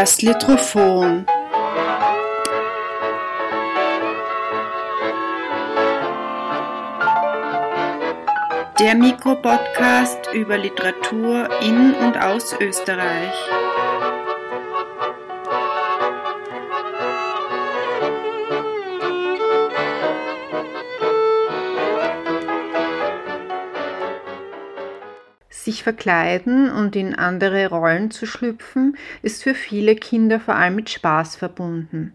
Das Litrophon. Der Mikropodcast über Literatur in und aus Österreich. Sich verkleiden und in andere Rollen zu schlüpfen, ist für viele Kinder vor allem mit Spaß verbunden.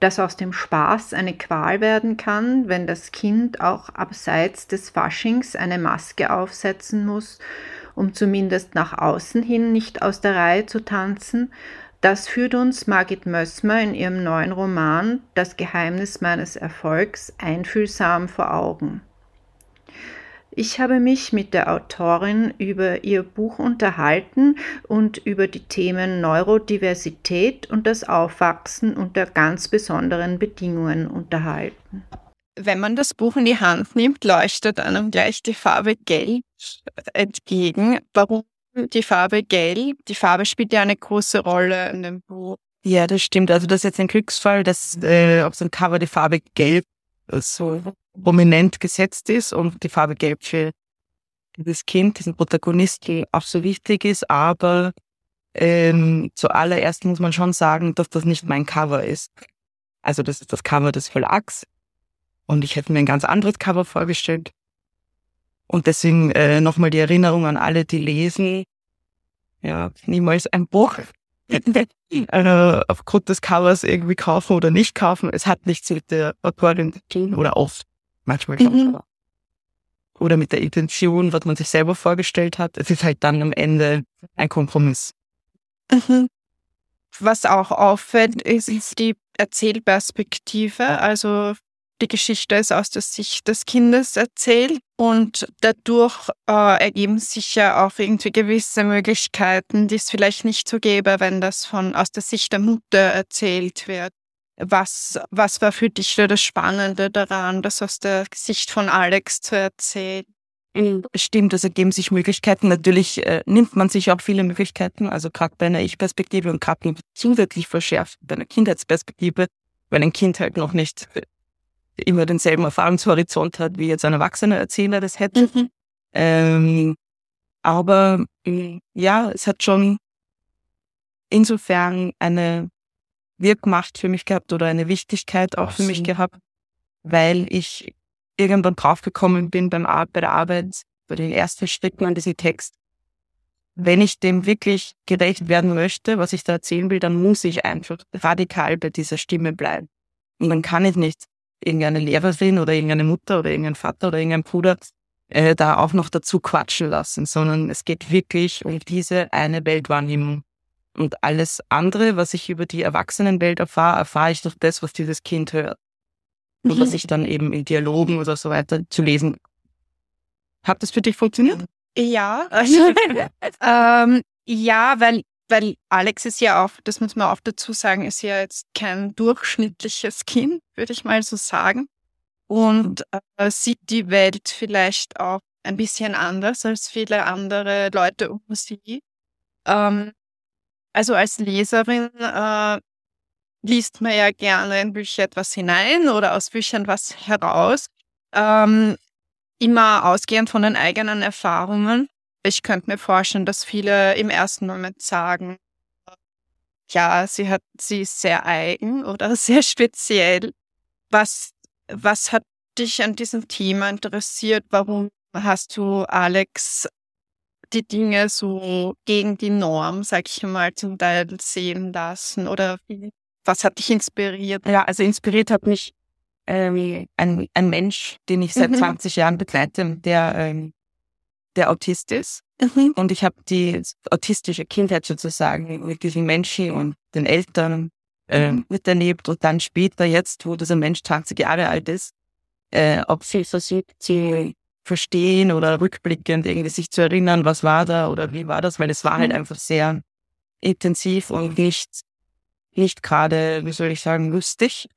Dass aus dem Spaß eine Qual werden kann, wenn das Kind auch abseits des Faschings eine Maske aufsetzen muss, um zumindest nach außen hin nicht aus der Reihe zu tanzen, das führt uns Margit Mössmer in ihrem neuen Roman Das Geheimnis meines Erfolgs einfühlsam vor Augen. Ich habe mich mit der Autorin über ihr Buch unterhalten und über die Themen Neurodiversität und das Aufwachsen unter ganz besonderen Bedingungen unterhalten. Wenn man das Buch in die Hand nimmt, leuchtet einem gleich die Farbe Gelb entgegen. Warum die Farbe Gelb? Die Farbe spielt ja eine große Rolle in dem Buch. Ja, das stimmt. Also das ist jetzt ein Glücksfall, dass äh, auf so einem Cover die Farbe Gelb so prominent gesetzt ist und die Farbe Gelb für dieses Kind, diesen Protagonisten auch so wichtig ist. Aber ähm, zuallererst muss man schon sagen, dass das nicht mein Cover ist. Also das ist das Cover des Verlags und ich hätte mir ein ganz anderes Cover vorgestellt. Und deswegen äh, nochmal die Erinnerung an alle, die lesen. Ja, niemals ein Buch äh, aufgrund des Covers irgendwie kaufen oder nicht kaufen. Es hat nichts mit der Autorin zu tun oder oft manchmal schon. Mhm. Oder mit der Intention, was man sich selber vorgestellt hat. Es ist halt dann am Ende ein Kompromiss. Mhm. Was auch auffällt, ist die Erzählperspektive. Also die Geschichte ist aus der Sicht des Kindes erzählt und dadurch äh, ergeben sich ja auch irgendwie gewisse Möglichkeiten, die es vielleicht nicht so gäbe, wenn das von aus der Sicht der Mutter erzählt wird. Was, was war für dich das Spannende daran, das aus der Sicht von Alex zu erzählen? Stimmt, es ergeben sich Möglichkeiten. Natürlich äh, nimmt man sich auch viele Möglichkeiten, also gerade bei einer Ich-Perspektive und gerade zusätzlich verschärft bei einer Kindheitsperspektive, weil ein Kind halt noch nicht immer denselben Erfahrungshorizont hat, wie jetzt ein erwachsener Erzähler das hätte. Mhm. Ähm, aber ja, es hat schon insofern eine Wirkmacht für mich gehabt oder eine Wichtigkeit auch Ach für mich gehabt, weil ich irgendwann draufgekommen bin beim Ar bei der Arbeit, bei den ersten Schritten an diesem Text. Wenn ich dem wirklich gerecht werden möchte, was ich da erzählen will, dann muss ich einfach radikal bei dieser Stimme bleiben. Und dann kann ich nicht irgendeine Lehrerin oder irgendeine Mutter oder irgendein Vater oder irgendein Bruder äh, da auch noch dazu quatschen lassen, sondern es geht wirklich um diese eine Weltwahrnehmung. Und alles andere, was ich über die Erwachsenenwelt erfahre, erfahre ich durch das, was dieses Kind hört. Mhm. Und was ich dann eben in Dialogen oder so weiter zu lesen. Hat das für dich funktioniert? Ja. ähm, ja, weil weil Alex ist ja auch, das muss man auch dazu sagen, ist ja jetzt kein durchschnittliches Kind, würde ich mal so sagen. Und äh, sieht die Welt vielleicht auch ein bisschen anders als viele andere Leute um sie. Ähm, also als Leserin äh, liest man ja gerne in Bücher etwas hinein oder aus Büchern was heraus. Ähm, immer ausgehend von den eigenen Erfahrungen ich könnte mir vorstellen, dass viele im ersten Moment sagen, ja, sie hat, sie ist sehr eigen oder sehr speziell. Was, was hat dich an diesem Thema interessiert? Warum hast du Alex die Dinge so gegen die Norm, sag ich mal, zum Teil sehen lassen? Oder was hat dich inspiriert? Ja, also inspiriert hat mich ähm, ein, ein Mensch, den ich seit mhm. 20 Jahren begleite, der ähm, der Autist ist. Mhm. Und ich habe die autistische Kindheit sozusagen mit diesen Menschen und den Eltern äh, mhm. miterlebt und dann später jetzt, wo dieser Mensch 20 Jahre alt ist, äh, ob sie versucht zu verstehen oder rückblickend irgendwie sich zu erinnern, was war da oder wie war das, weil es war halt mhm. einfach sehr intensiv und nicht, nicht gerade, wie soll ich sagen, lustig.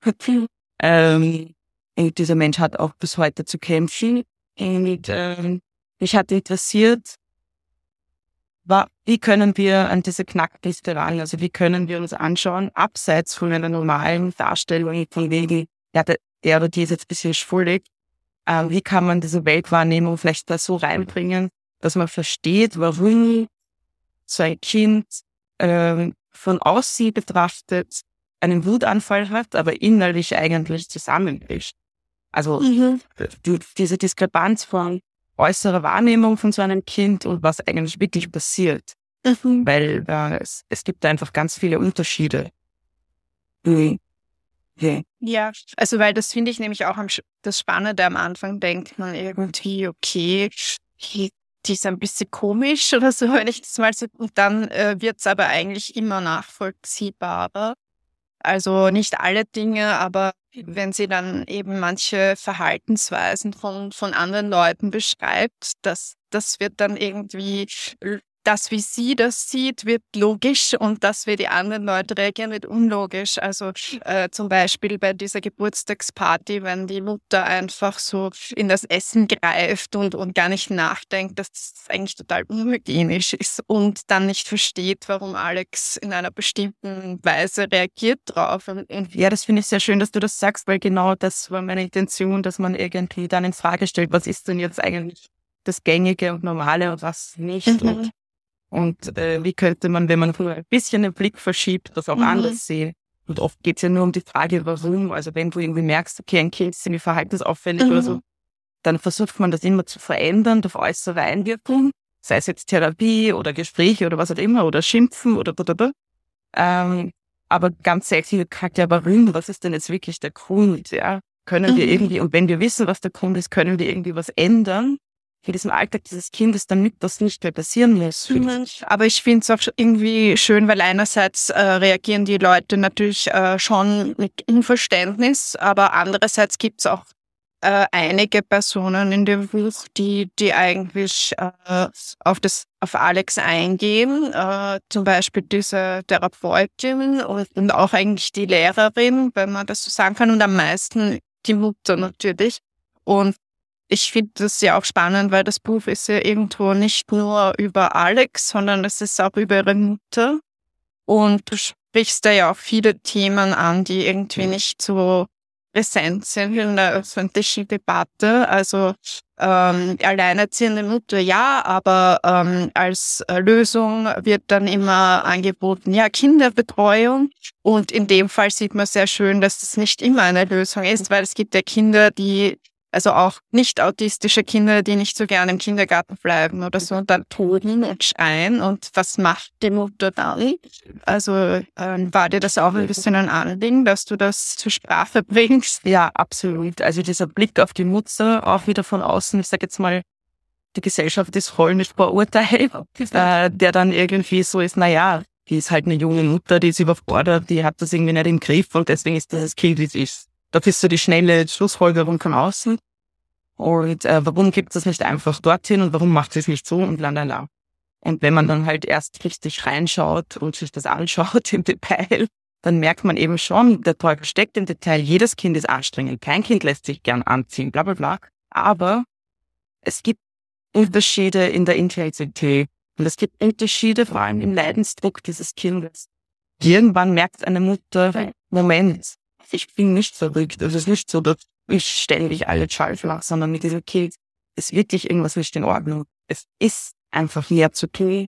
ähm, und dieser Mensch hat auch bis heute zu kämpfen. Und ähm, mich hat interessiert, wie können wir an diese Knackliste ran? Also wie können wir uns anschauen, abseits von einer normalen Darstellung von wegen, ja, der, der oder die ist jetzt ein bisschen schuldig, äh, wie kann man diese Weltwahrnehmung vielleicht da so reinbringen, dass man versteht, warum so ein Kind äh, von außen betrachtet einen Wutanfall hat, aber innerlich eigentlich zusammenbricht. Also mhm. die, diese Diskrepanz von äußerer Wahrnehmung von so einem Kind und was eigentlich wirklich passiert. Mhm. Weil äh, es, es gibt einfach ganz viele Unterschiede. Mhm. Okay. Ja, also weil das finde ich nämlich auch am, das Spannende am Anfang, denkt man irgendwie, okay, die ist ein bisschen komisch oder so, wenn ich das mal so, und dann äh, wird es aber eigentlich immer nachvollziehbarer. Also nicht alle Dinge, aber wenn sie dann eben manche Verhaltensweisen von, von anderen Leuten beschreibt, das, das wird dann irgendwie das, wie sie das sieht, wird logisch und das, wie die anderen Leute reagieren, wird unlogisch. Also äh, zum Beispiel bei dieser Geburtstagsparty, wenn die Mutter einfach so in das Essen greift und, und gar nicht nachdenkt, dass das eigentlich total unhygienisch ist und dann nicht versteht, warum Alex in einer bestimmten Weise reagiert drauf. Und, ja, das finde ich sehr schön, dass du das sagst, weil genau das war meine Intention, dass man irgendwie dann in Frage stellt, was ist denn jetzt eigentlich das Gängige und Normale und was nicht. Mhm. Und und äh, wie könnte man, wenn man ein bisschen den Blick verschiebt, das auch mhm. anders sehen? Und oft geht's ja nur um die Frage, warum. Also wenn du irgendwie merkst, okay, ein Kind ist irgendwie verhaltensauffällig mhm. oder so, dann versucht man das immer zu verändern durch äußere Einwirkung, sei es jetzt Therapie oder Gespräche oder was auch immer oder Schimpfen oder da, ähm, aber ganz selten gefragt, ja, warum? Was ist denn jetzt wirklich der Grund? Ja, können mhm. wir irgendwie, und wenn wir wissen, was der Grund ist, können wir irgendwie was ändern? In diesem Alltag dieses Kindes, damit das nicht mehr passieren muss. Mhm. Aber ich finde es auch irgendwie schön, weil einerseits äh, reagieren die Leute natürlich äh, schon mit Unverständnis, aber andererseits gibt es auch äh, einige Personen in dem Buch, die, die eigentlich äh, auf, das, auf Alex eingehen. Äh, zum Beispiel diese Therapeutin und, und auch eigentlich die Lehrerin, wenn man das so sagen kann, und am meisten die Mutter natürlich. Und ich finde das ja auch spannend, weil das Buch ist ja irgendwo nicht nur über Alex, sondern es ist auch über ihre Mutter. Und du sprichst da ja auch viele Themen an, die irgendwie nicht so präsent sind in der öffentlichen Debatte. Also ähm, alleinerziehende Mutter ja, aber ähm, als äh, Lösung wird dann immer angeboten, ja, Kinderbetreuung. Und in dem Fall sieht man sehr schön, dass das nicht immer eine Lösung ist, weil es gibt ja Kinder, die also auch nicht autistische Kinder, die nicht so gerne im Kindergarten bleiben oder so, und dann toben und schreien. Und was macht die Mutter dann? Also äh, war dir das auch ein bisschen ein Anliegen, dass du das zur Sprache bringst? Ja, absolut. Also dieser Blick auf die Mutter, auch wieder von außen, ich sage jetzt mal, die Gesellschaft ist voll mit Vorurteilen, äh, der dann irgendwie so ist, na ja, die ist halt eine junge Mutter, die ist überfordert, die hat das irgendwie nicht im Griff und deswegen ist dieses Kind, wie es ist. Da bist du die schnelle Schlussfolgerung von außen. Und äh, warum gibt es nicht einfach dorthin und warum macht es nicht so und la la la. Und wenn man dann halt erst richtig reinschaut und sich das anschaut im Detail, dann merkt man eben schon, der Teufel steckt im Detail. Jedes Kind ist anstrengend. Kein Kind lässt sich gern anziehen, bla bla bla. Aber es gibt Unterschiede in der Intensität. Und es gibt Unterschiede vor allem im Leidensdruck dieses Kindes. Irgendwann merkt eine Mutter, Moment, ich bin nicht verrückt. Es ist nicht so, dass ich ständig alle Schall mache, sondern mit diesem Kind ist wirklich irgendwas nicht in Ordnung. Es ist einfach mehr zu tun,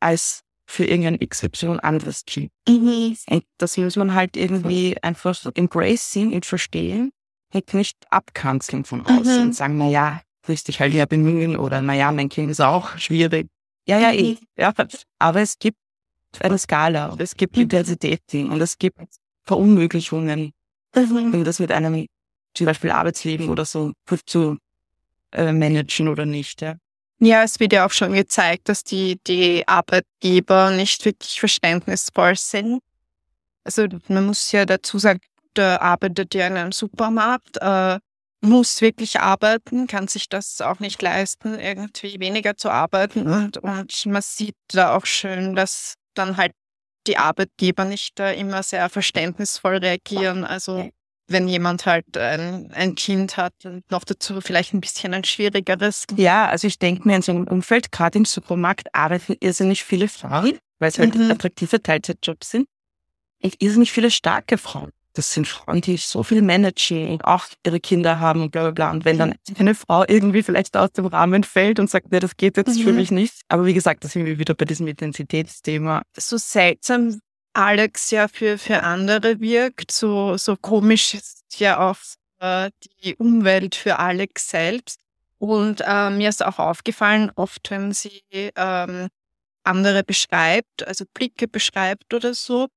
als für irgendein XY anderes Kind. Mhm. Und das muss man halt irgendwie einfach so embracing und verstehen und nicht abkanzeln von außen mhm. und sagen, na ja, willst dich halt ja bemühen oder na ja, mein Kind ist auch schwierig. Ja, ja, eh. Ja, aber es gibt eine Skala, es gibt mhm. Intensitäten und es gibt Verunmöglichungen, mhm. das mit einem zum Beispiel Arbeitsleben oder so zu äh, managen oder nicht. Ja. Ja, es wird ja auch schon gezeigt, dass die, die Arbeitgeber nicht wirklich verständnisvoll sind. Also man muss ja dazu sagen, der arbeitet ja in einem Supermarkt, äh, muss wirklich arbeiten, kann sich das auch nicht leisten, irgendwie weniger zu arbeiten. Und, und man sieht da auch schön, dass dann halt die Arbeitgeber nicht da immer sehr verständnisvoll reagieren. Also wenn jemand halt ein, ein Kind hat und noch dazu vielleicht ein bisschen ein schwierigeres. Ja, also ich denke mir in so einem Umfeld, gerade im Supermarkt, arbeiten irrsinnig viele Frauen, weil es halt Mhm. attraktive Teilzeitjobs sind. Und irrsinnig viele starke Frauen. Das sind Frauen, die so viel managen auch ihre Kinder haben und bla bla bla. Und wenn dann eine Frau irgendwie vielleicht aus dem Rahmen fällt und sagt, nee, das geht jetzt für Mhm. mich nicht. Aber wie gesagt, da sind wir wieder bei diesem Intensitätsthema. So seltsam Alex ja für, für andere wirkt, so, so komisch ist ja auch äh, die Umwelt für Alex selbst. Und äh, mir ist auch aufgefallen, oft wenn sie ähm, andere beschreibt, also Blicke beschreibt oder so,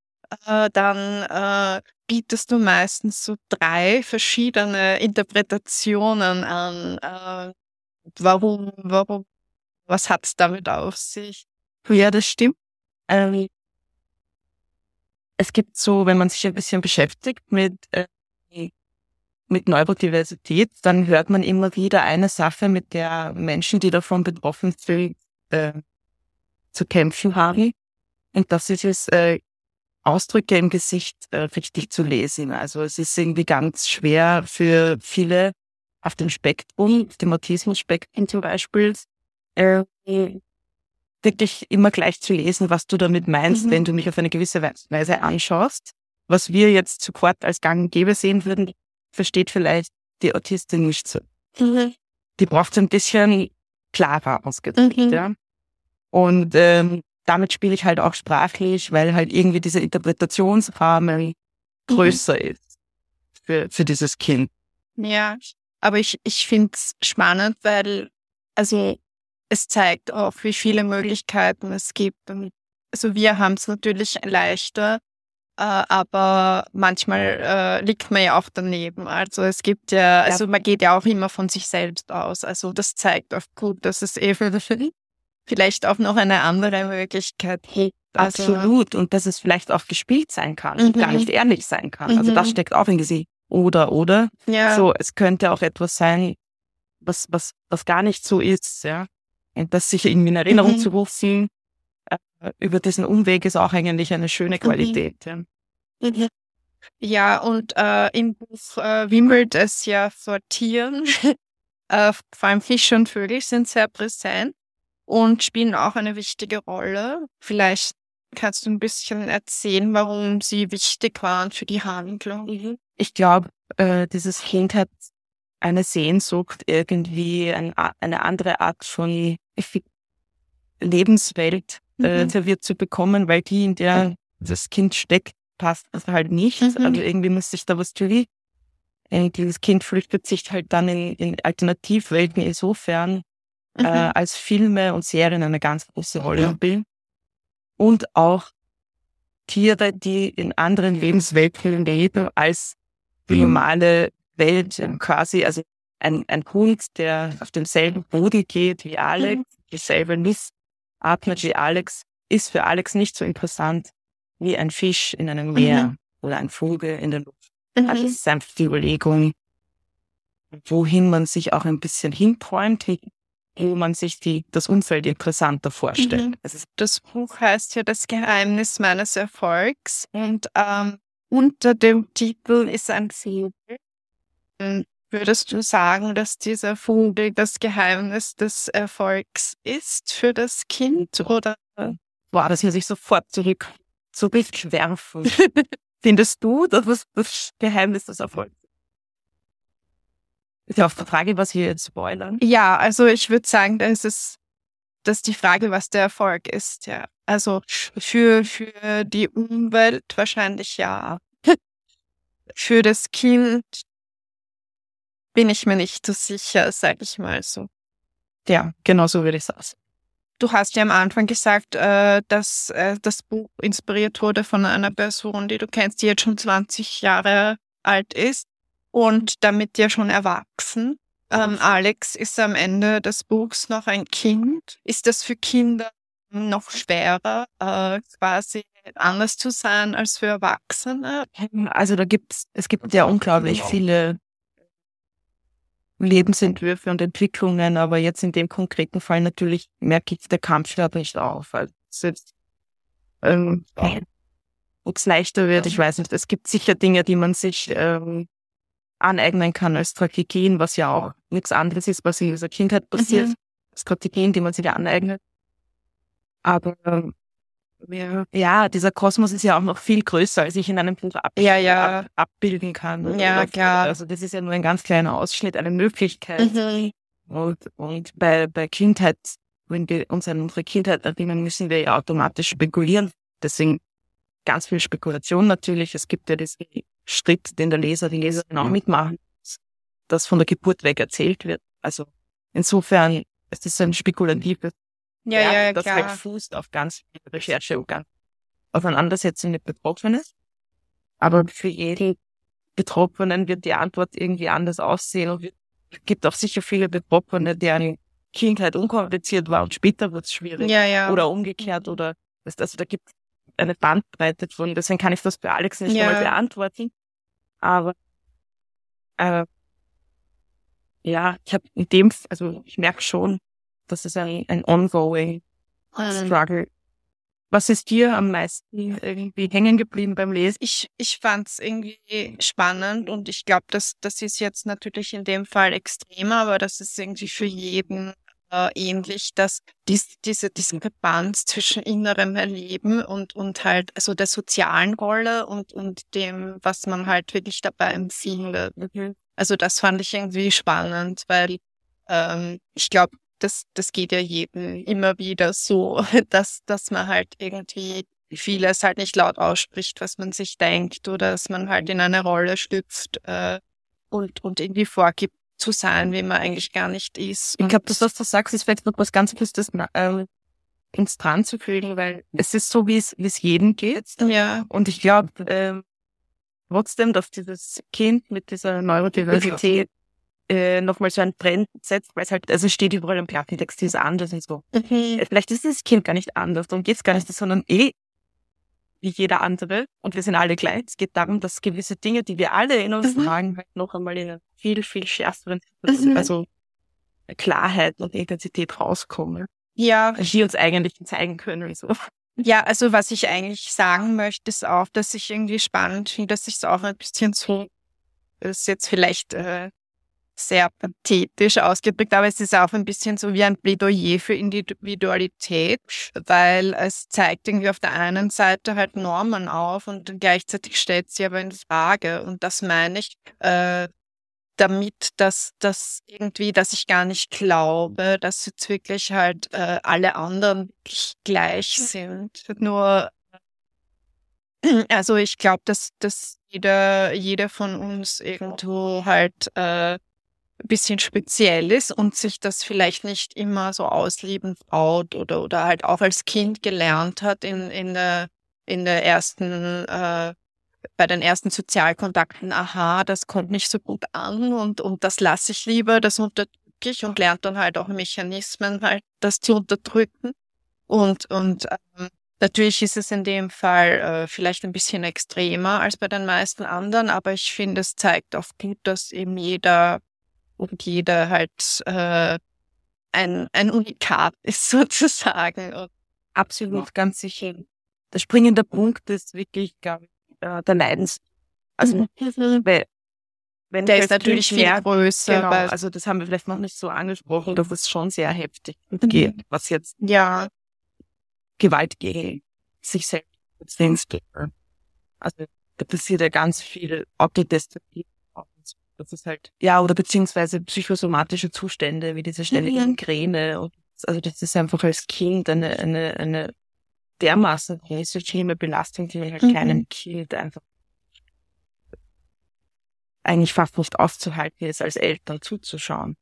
äh, dann äh, bietest du meistens so drei verschiedene Interpretationen an. Äh, warum, warum, was hat's damit auf sich? Ja, das stimmt. Ähm, es gibt so, wenn man sich ein bisschen beschäftigt mit, äh, mit Neurodiversität, dann hört man immer wieder eine Sache, mit der Menschen, die davon betroffen sind, äh, zu kämpfen haben. Und das ist es, äh, Ausdrücke im Gesicht äh, richtig zu lesen. Also es ist irgendwie ganz schwer für viele auf dem Spektrum, dem Autismus-Spektrum zum Beispiel, äh, wirklich immer gleich zu lesen, was du damit meinst, Mhm. wenn du mich auf eine gewisse Weise anschaust. Was wir jetzt sofort als gang und gäbe sehen würden, versteht vielleicht die Autistin nicht so. Die braucht ein bisschen klarer ausgedrückt, Mhm. ja. Und ähm, damit spiele ich halt auch sprachlich, weil halt irgendwie dieser Interpretationsrahmen größer ist für, für dieses Kind. Ja, aber ich, ich finde es spannend, weil also es zeigt auch, wie viele Möglichkeiten es gibt. Und also wir haben es natürlich leichter, äh, aber manchmal äh, liegt man ja auch daneben. Also es gibt ja, also man geht ja auch immer von sich selbst aus. Also das zeigt auch gut, dass es eh für vielleicht auch noch eine andere Möglichkeit gibt. Also, Absolut. Und dass es vielleicht auch gespielt sein kann, Mhm. gar nicht ehrlich sein kann. Also das Mhm. steckt auch in Gesicht. Oder, oder. Ja. So, es könnte auch etwas sein, was, was, was gar nicht so ist, ja. Und das sich irgendwie in Erinnerung Mhm. zu rufen, äh, über diesen Umweg ist auch eigentlich eine schöne Qualität. Ja. Ja, und äh, im Buch äh, wimmelt es ja vor Tieren. äh, vor allem Fische und Vögel sind sehr präsent und spielen auch eine wichtige Rolle. Vielleicht kannst du ein bisschen erzählen, warum sie wichtig waren für die Handlung. Ich glaube, äh, dieses Kind hat eine Sehnsucht, irgendwie ein, eine andere Art von Lebenswelt äh, Mhm. serviert zu bekommen, weil die, in der das Kind steckt, passt das halt nicht. Mhm. Also irgendwie muss sich da was tun. Äh, dieses Kind flüchtet sich halt dann in, in Alternativwelten insofern, Mhm. äh, als Filme und Serien eine ganz große Rolle spielen. Und auch Tiere, die in anderen Lebenswelten leben als die normale Welt äh, quasi. Also ein, ein Hund, der auf demselben Boden geht wie Alex, dieselbe Luft atmet wie Alex, ist für Alex nicht so interessant wie ein Fisch in einem Meer oder ein Vogel in der Luft. Also es ist einfach die Überlegung, wohin man sich auch ein bisschen hinträumt, wo man sich die, das Umfeld interessanter vorstellt. Mhm. Ist Das Buch heißt ja Das Geheimnis meines Erfolgs und ähm, unter dem Titel ist ein Vogel. Ähm, Würdest du sagen, dass dieser Vogel das Geheimnis des Erfolgs ist für das Kind oder? Boah, das muss ich sofort zurück, zurückwerfen. Findest du, was das Geheimnis des Erfolgs ist? Ja auch die Frage, was wir jetzt spoilern. Ja, also ich würde sagen, da ist es, das ist die Frage, was der Erfolg ist, ja. Also für, für die Umwelt wahrscheinlich ja. Für das Kind bin ich mir nicht so sicher, sag ich mal so. Ja, genau so würde ich sagen. Du hast ja am Anfang gesagt, äh, dass äh, das Buch inspiriert wurde von einer Person, die du kennst, die jetzt schon 20 Jahre alt ist und damit ja schon erwachsen. Ähm, Alex ist am Ende des Buchs noch ein Kind. Ist das für Kinder noch schwerer, äh, quasi anders zu sein als für Erwachsene? Also da gibt's, es gibt ja unglaublich viele Lebensentwürfe und Entwicklungen, aber jetzt in dem konkreten Fall natürlich merke ich, der Kampf hört nicht auf. Also jetzt, ähm, ob es leichter wird, ich weiß nicht. Es gibt sicher Dinge, die man sich ähm, aneignen kann als Strategien, was ja auch nichts anderes ist, was in dieser Kindheit passiert. Mhm. Strategien, die man sich aneignet. Aber ähm, ja, dieser Kosmos ist ja auch noch viel größer, als ich in einem Buch ab ja, ja. Ab abbilden kann. Ja, klar. Also das ist ja nur ein ganz kleiner Ausschnitt, eine Möglichkeit. Mhm. Und, und bei, bei Kindheit, wenn wir uns an unsere Kindheit erinnern, müssen wir ja automatisch spekulieren. Deswegen ganz viel Spekulation natürlich. Es gibt ja diesen Schritt, den der Leser, die Leserin auch mitmachen, dass von der Geburt weg erzählt wird. Also insofern, es ist ein spekulatives ja, ja, ja, das halt fußt auf ganz viel Recherche und ganz Auseinandersetzung mit Betroffenen. Aber für jeden Betroffenen wird die Antwort irgendwie anders aussehen und es gibt auch sicher viele Betroffene, deren Kindheit unkompliziert war und später wird es schwierig. Ja, ja. Oder umgekehrt oder, also da gibt eine Bandbreite von, deswegen kann ich das für Alex nicht ja. mal beantworten. Aber äh, ja, ich habe in dem, also ich merke schon, das ist ein, ein ongoing struggle. Was ist dir am meisten irgendwie hängen geblieben beim Lesen? Ich, ich fand es irgendwie spannend und ich glaube, dass das ist jetzt natürlich in dem Fall extremer, aber das ist irgendwie für jeden äh, ähnlich, dass dies, diese Diskrepanz zwischen innerem Erleben und, und halt also der sozialen Rolle und, und dem, was man halt wirklich dabei empfindet. Mhm. Also das fand ich irgendwie spannend, weil ähm, ich glaube, das, das geht ja jedem immer wieder so, dass, dass man halt irgendwie vieles halt nicht laut ausspricht, was man sich denkt oder dass man halt in eine Rolle schlüpft äh, und, und irgendwie vorgibt, zu sein, wie man eigentlich gar nicht ist. Ich glaube, dass was du sagst, ist vielleicht noch was ganz Wichtiges ähm, ins Dran zu kriegen, weil es ist so, wie es wie es jedem geht. Ja. Und ich glaube ähm, trotzdem, dass dieses Kind mit dieser Neurodiversität äh, nochmal so einen Trend setzt, weil es halt, also steht überall im Klappentext, die ist anders und so. Mhm. Vielleicht ist das Kind gar nicht anders, darum geht's gar nicht, sondern eh wie jeder andere und wir sind alle gleich. Es geht darum, dass gewisse Dinge, die wir alle in uns mhm. tragen, halt noch einmal in viel, viel schärferen, mhm. also Klarheit und Intensität rauskommen. Ja. Die uns eigentlich zeigen können. So. Ja, also was ich eigentlich sagen möchte, ist auch, dass ich irgendwie spannend finde, dass ich es auch ein bisschen so, das ist jetzt vielleicht äh, sehr pathetisch ausgedrückt, aber es ist auch ein bisschen so wie ein Plädoyer für Individualität, weil es zeigt irgendwie auf der einen Seite halt Normen auf und gleichzeitig stellt sie aber in Frage. Und das meine ich äh, damit, dass das irgendwie, dass ich gar nicht glaube, dass jetzt wirklich halt äh, alle anderen gleich hm. sind. Nur also ich glaube, dass, dass jeder, jeder von uns irgendwo halt äh, bisschen speziell ist und sich das vielleicht nicht immer so ausleben traut oder, oder halt auch als Kind gelernt hat in, in der, in der ersten, äh, bei den ersten Sozialkontakten, aha, das kommt nicht so gut an und, und das lasse ich lieber, das unterdrücke ich und lernt dann halt auch Mechanismen halt, das zu unterdrücken. Und, und ähm, natürlich ist es in dem Fall äh, vielleicht ein bisschen extremer als bei den meisten anderen, aber ich finde, es zeigt oft gut, dass eben jeder und jeder halt äh, ein, ein Unikat ist sozusagen. Und absolut, ja. ganz sicher. Der springende Punkt ist wirklich, glaube ich, äh, der Leidens. Also, mhm. weil, wenn der ist natürlich viel mehr, größer. Genau, also das haben wir vielleicht noch nicht so angesprochen, dass es schon sehr heftig mhm. geht, was jetzt ja. Gewalt gegen sich selbst betrifft. Also da passiert ja ganz viel autodestruktiv das ist halt, ja, oder beziehungsweise psychosomatische Zustände, wie diese ständige Migräne. Und, also das ist einfach als Kind eine, eine, eine dermaßen große schlimme Belastung, die man halt mhm. kleinem Kind einfach eigentlich fast nicht auszuhalten ist, als Eltern zuzuschauen.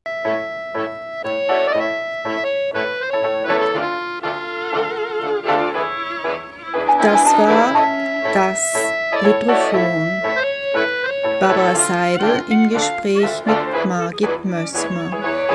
Das war das Litrophon. Barbara Seidel im Gespräch mit Margit Mössmer.